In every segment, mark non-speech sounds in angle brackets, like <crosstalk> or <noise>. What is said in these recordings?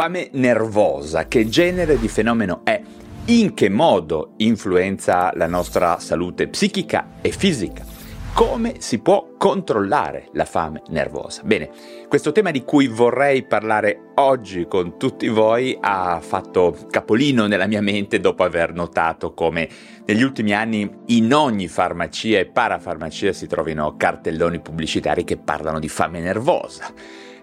Fame nervosa, che genere di fenomeno è? In che modo influenza la nostra salute psichica e fisica? Come si può controllare la fame nervosa? Bene, questo tema di cui vorrei parlare oggi con tutti voi ha fatto capolino nella mia mente dopo aver notato come negli ultimi anni in ogni farmacia e parafarmacia si trovino cartelloni pubblicitari che parlano di fame nervosa.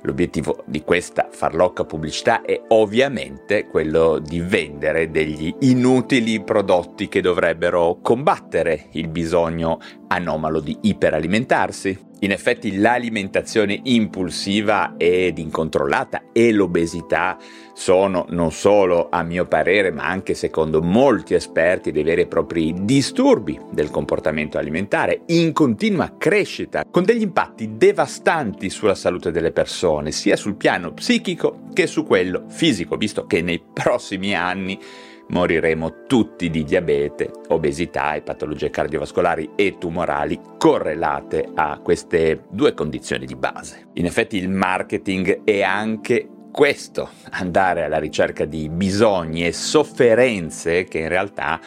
L'obiettivo di questa farlocca pubblicità è ovviamente quello di vendere degli inutili prodotti che dovrebbero combattere il bisogno anomalo di iperalimentarsi. In effetti l'alimentazione impulsiva ed incontrollata e l'obesità sono non solo a mio parere ma anche secondo molti esperti dei veri e propri disturbi del comportamento alimentare in continua crescita con degli impatti devastanti sulla salute delle persone sia sul piano psichico che su quello fisico visto che nei prossimi anni moriremo tutti di diabete, obesità e patologie cardiovascolari e tumorali correlate a queste due condizioni di base. In effetti il marketing è anche questo, andare alla ricerca di bisogni e sofferenze che in realtà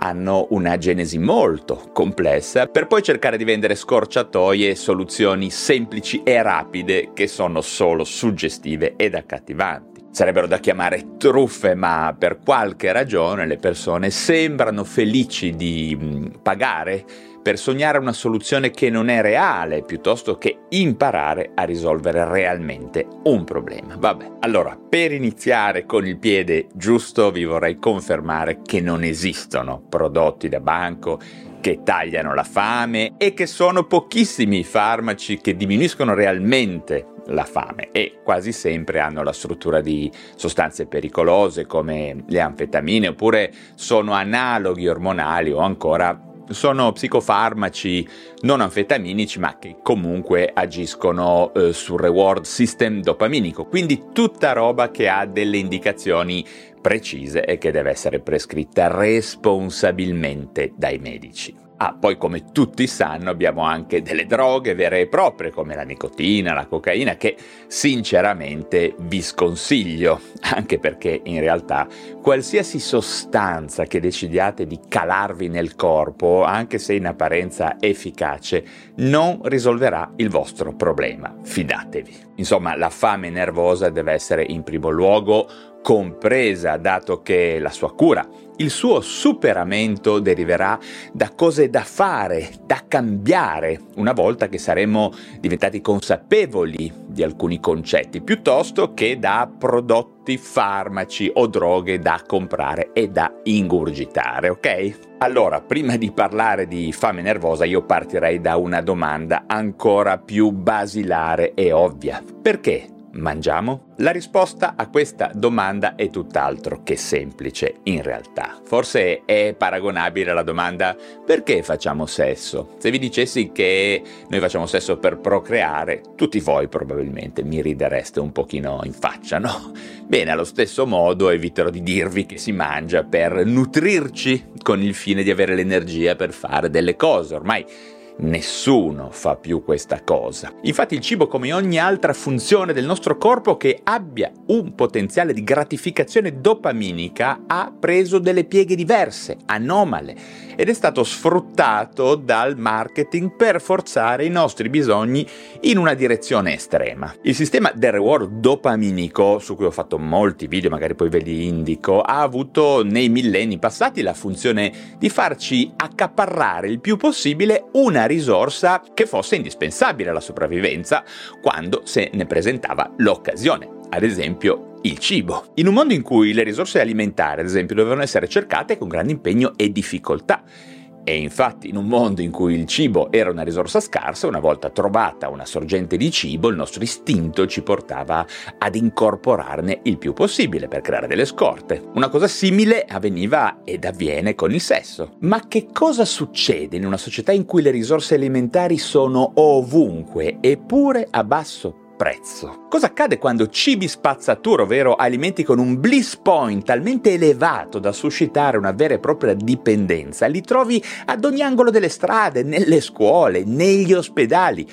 hanno una genesi molto complessa per poi cercare di vendere scorciatoie e soluzioni semplici e rapide che sono solo suggestive ed accattivanti sarebbero da chiamare truffe, ma per qualche ragione le persone sembrano felici di mm, pagare per sognare una soluzione che non è reale, piuttosto che imparare a risolvere realmente un problema. Vabbè, allora, per iniziare con il piede giusto vi vorrei confermare che non esistono prodotti da banco che tagliano la fame e che sono pochissimi i farmaci che diminuiscono realmente la fame e quasi sempre hanno la struttura di sostanze pericolose come le anfetamine oppure sono analoghi ormonali o ancora sono psicofarmaci non anfetaminici ma che comunque agiscono eh, sul reward system dopaminico, quindi tutta roba che ha delle indicazioni precise e che deve essere prescritta responsabilmente dai medici. Ah, poi come tutti sanno abbiamo anche delle droghe vere e proprie come la nicotina, la cocaina che sinceramente vi sconsiglio, <laughs> anche perché in realtà qualsiasi sostanza che decidiate di calarvi nel corpo, anche se in apparenza efficace, non risolverà il vostro problema, fidatevi. Insomma, la fame nervosa deve essere in primo luogo compresa, dato che la sua cura, il suo superamento deriverà da cose da fare, da cambiare, una volta che saremo diventati consapevoli di alcuni concetti, piuttosto che da prodotti, farmaci o droghe da comprare e da ingurgitare, ok? Allora, prima di parlare di fame nervosa, io partirei da una domanda ancora più basilare e ovvia. Perché mangiamo? La risposta a questa domanda è tutt'altro che semplice in realtà. Forse è paragonabile alla domanda perché facciamo sesso? Se vi dicessi che noi facciamo sesso per procreare, tutti voi probabilmente mi ridereste un pochino in faccia, no? Bene, allo stesso modo eviterò di dirvi che si mangia per nutrirci con il fine di avere l'energia per fare delle cose. Ormai Nessuno fa più questa cosa. Infatti il cibo, come ogni altra funzione del nostro corpo che abbia un potenziale di gratificazione dopaminica, ha preso delle pieghe diverse, anomale, ed è stato sfruttato dal marketing per forzare i nostri bisogni in una direzione estrema. Il sistema del reward dopaminico, su cui ho fatto molti video, magari poi ve li indico, ha avuto nei millenni passati la funzione di farci accaparrare il più possibile una risorsa che fosse indispensabile alla sopravvivenza quando se ne presentava l'occasione ad esempio il cibo. In un mondo in cui le risorse alimentari, ad esempio, dovevano essere cercate con grande impegno e difficoltà. E infatti in un mondo in cui il cibo era una risorsa scarsa, una volta trovata una sorgente di cibo, il nostro istinto ci portava ad incorporarne il più possibile per creare delle scorte. Una cosa simile avveniva ed avviene con il sesso. Ma che cosa succede in una società in cui le risorse alimentari sono ovunque, eppure a basso prezzo. Cosa accade quando cibi spazzatura, ovvero alimenti con un bliss point talmente elevato da suscitare una vera e propria dipendenza, li trovi ad ogni angolo delle strade, nelle scuole, negli ospedali,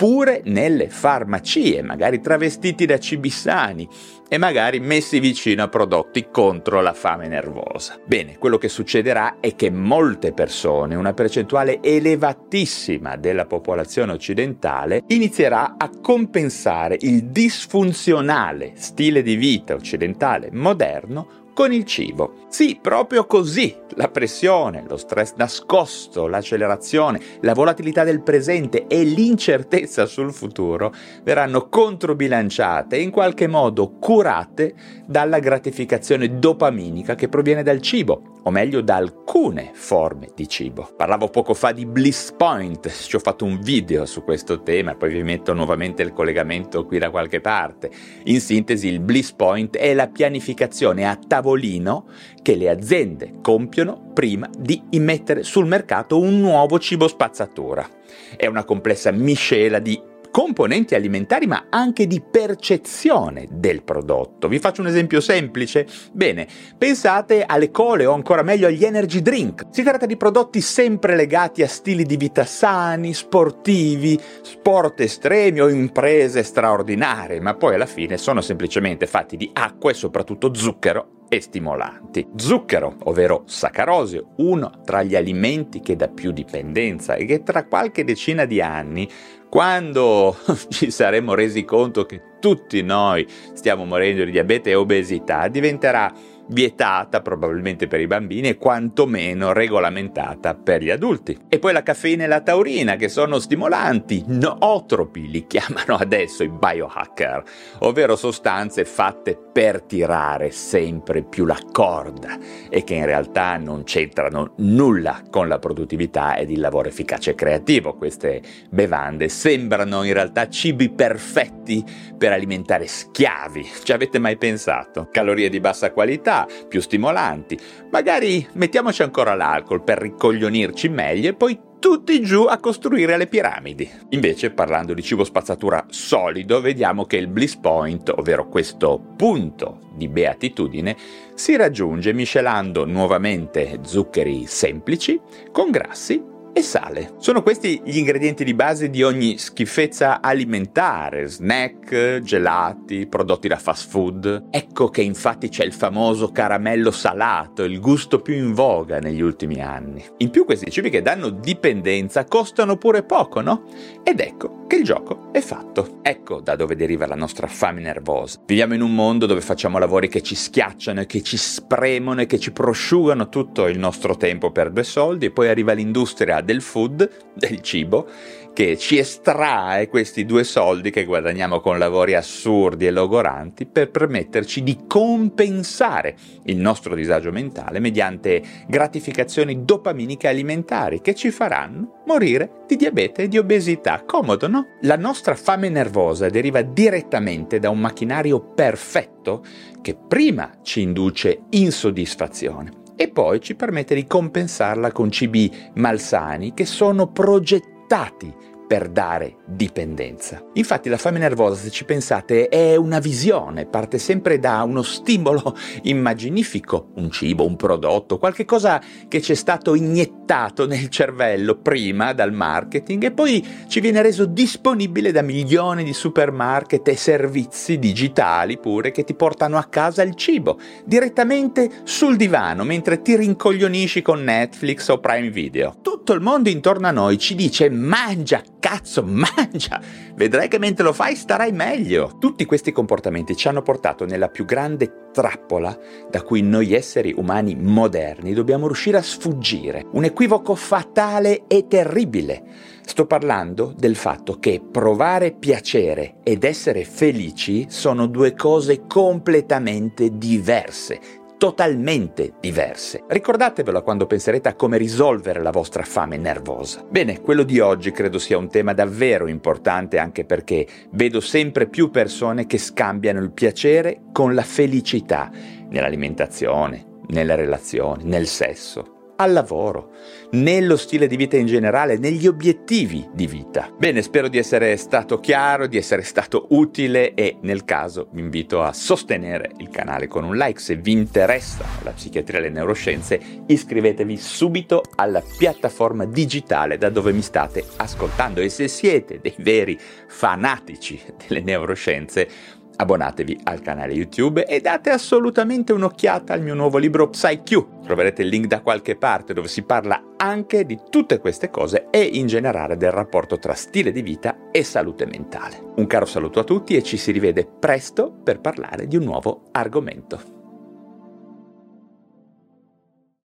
oppure nelle farmacie, magari travestiti da cibi sani e magari messi vicino a prodotti contro la fame nervosa. Bene, quello che succederà è che molte persone, una percentuale elevatissima della popolazione occidentale, inizierà a compensare il disfunzionale stile di vita occidentale moderno con il cibo. Sì, proprio così. La pressione, lo stress nascosto, l'accelerazione, la volatilità del presente e l'incertezza sul futuro verranno controbilanciate e in qualche modo curate dalla gratificazione dopaminica che proviene dal cibo, o meglio da alcune forme di cibo. Parlavo poco fa di Bliss Point, ci ho fatto un video su questo tema, poi vi metto nuovamente il collegamento qui da qualche parte. In sintesi, il Bliss Point è la pianificazione a tavolino che le aziende compiono prima di immettere sul mercato un nuovo cibo spazzatura. È una complessa miscela di componenti alimentari ma anche di percezione del prodotto. Vi faccio un esempio semplice? Bene, pensate alle cole o ancora meglio agli energy drink. Si tratta di prodotti sempre legati a stili di vita sani, sportivi, sport estremi o imprese straordinarie, ma poi alla fine sono semplicemente fatti di acqua e soprattutto zucchero e stimolanti. Zucchero, ovvero saccarosio, uno tra gli alimenti che dà più dipendenza e che tra qualche decina di anni quando <laughs> ci saremo resi conto che tutti noi stiamo morendo di diabete e obesità, diventerà vietata probabilmente per i bambini e quantomeno regolamentata per gli adulti. E poi la caffeina e la taurina che sono stimolanti, nootropi li chiamano adesso i biohacker, ovvero sostanze fatte per tirare sempre più la corda e che in realtà non c'entrano nulla con la produttività ed il lavoro efficace e creativo. Queste bevande sembrano in realtà cibi perfetti per alimentare schiavi. Ci avete mai pensato? Calorie di bassa qualità, più stimolanti. Magari mettiamoci ancora l'alcol per ricoglionirci meglio e poi tutti giù a costruire le piramidi. Invece, parlando di cibo spazzatura solido, vediamo che il bliss point, ovvero questo punto di beatitudine, si raggiunge miscelando nuovamente zuccheri semplici con grassi e sale. Sono questi gli ingredienti di base di ogni schifezza alimentare, snack, gelati, prodotti da fast food. Ecco che infatti c'è il famoso caramello salato, il gusto più in voga negli ultimi anni. In più questi cibi che danno dipendenza costano pure poco, no? Ed ecco che il gioco è fatto. Ecco da dove deriva la nostra fame nervosa. Viviamo in un mondo dove facciamo lavori che ci schiacciano e che ci spremono e che ci prosciugano tutto il nostro tempo per due soldi e poi arriva l'industria del food, del cibo, che ci estrae questi due soldi che guadagniamo con lavori assurdi e logoranti per permetterci di compensare il nostro disagio mentale mediante gratificazioni dopaminiche alimentari che ci faranno morire di diabete e di obesità. Comodo, no? La nostra fame nervosa deriva direttamente da un macchinario perfetto che prima ci induce insoddisfazione e poi ci permette di compensarla con cibi malsani che sono progettati per dare dipendenza. Infatti la fame nervosa, se ci pensate, è una visione, parte sempre da uno stimolo <laughs> immaginifico, un cibo, un prodotto, qualche cosa che ci è stato iniettato nel cervello prima dal marketing e poi ci viene reso disponibile da milioni di supermarket e servizi digitali pure che ti portano a casa il cibo, direttamente sul divano mentre ti rincoglionisci con Netflix o Prime Video. Tutto il mondo intorno a noi ci dice mangia, cazzo, <laughs> mangia! Vedrai che mentre lo fai starai meglio. Tutti questi comportamenti ci hanno portato nella più grande trappola da cui noi esseri umani moderni dobbiamo riuscire a sfuggire. Un equivoco fatale e terribile. Sto parlando del fatto che provare piacere ed essere felici sono due cose completamente diverse totalmente diverse. Ricordatevelo quando penserete a come risolvere la vostra fame nervosa. Bene, quello di oggi credo sia un tema davvero importante anche perché vedo sempre più persone che scambiano il piacere con la felicità nell'alimentazione, nelle relazioni, nel sesso al lavoro, nello stile di vita in generale, negli obiettivi di vita. Bene, spero di essere stato chiaro, di essere stato utile e nel caso vi invito a sostenere il canale con un like se vi interessa la psichiatria e le neuroscienze, iscrivetevi subito alla piattaforma digitale da dove mi state ascoltando e se siete dei veri fanatici delle neuroscienze abbonatevi al canale YouTube e date assolutamente un'occhiata al mio nuovo libro PsyQ. Troverete il link da qualche parte dove si parla anche di tutte queste cose e in generale del rapporto tra stile di vita e salute mentale. Un caro saluto a tutti e ci si rivede presto per parlare di un nuovo argomento.